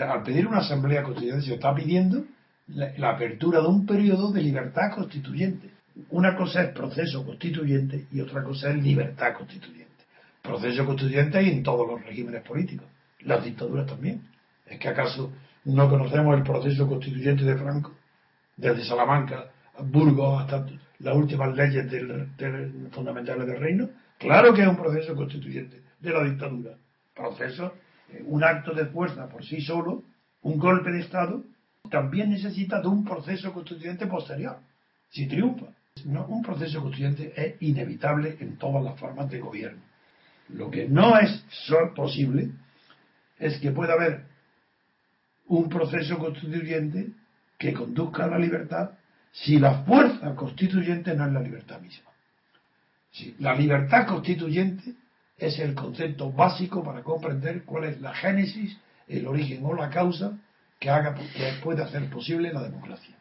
al pedir una asamblea constituyente se está pidiendo la, apertura de un periodo de libertad constituyente. Una cosa es proceso constituyente y otra cosa es libertad constituyente. Proceso constituyente hay en todos los regímenes políticos, las dictaduras también. ¿Es que acaso no conocemos el proceso constituyente de Franco? Desde Salamanca, Burgos, hasta las últimas leyes fundamentales del reino. Claro que es un proceso constituyente de la dictadura. Proceso, un acto de fuerza por sí solo, un golpe de Estado, también necesita de un proceso constituyente posterior, si triunfa. Un proceso constituyente es inevitable en todas las formas de gobierno. Lo que no es posible es que pueda haber un proceso constituyente que conduzca a la libertad si la fuerza constituyente no es la libertad misma. Si la libertad constituyente es el concepto básico para comprender cuál es la génesis, el origen o la causa que haga que pueda hacer posible la democracia.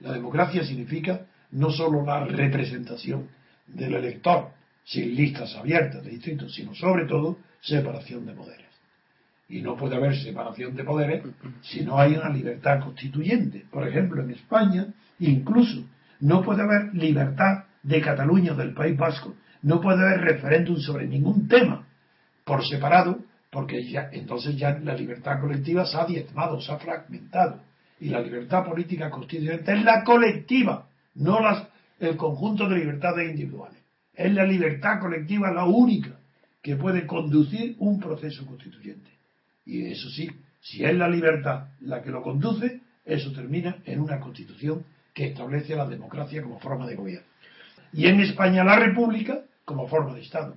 La democracia significa no solo la representación del elector sin listas abiertas de distritos, sino sobre todo separación de poderes. Y no puede haber separación de poderes si no hay una libertad constituyente. Por ejemplo, en España, incluso no puede haber libertad de Cataluña o del País Vasco. No puede haber referéndum sobre ningún tema por separado, porque ya, entonces ya la libertad colectiva se ha diezmado, se ha fragmentado. Y la libertad política constituyente es la colectiva, no las, el conjunto de libertades individuales. Es la libertad colectiva la única que puede conducir un proceso constituyente. Y eso sí, si es la libertad la que lo conduce, eso termina en una constitución que establece la democracia como forma de gobierno. Y en España la república como forma de Estado.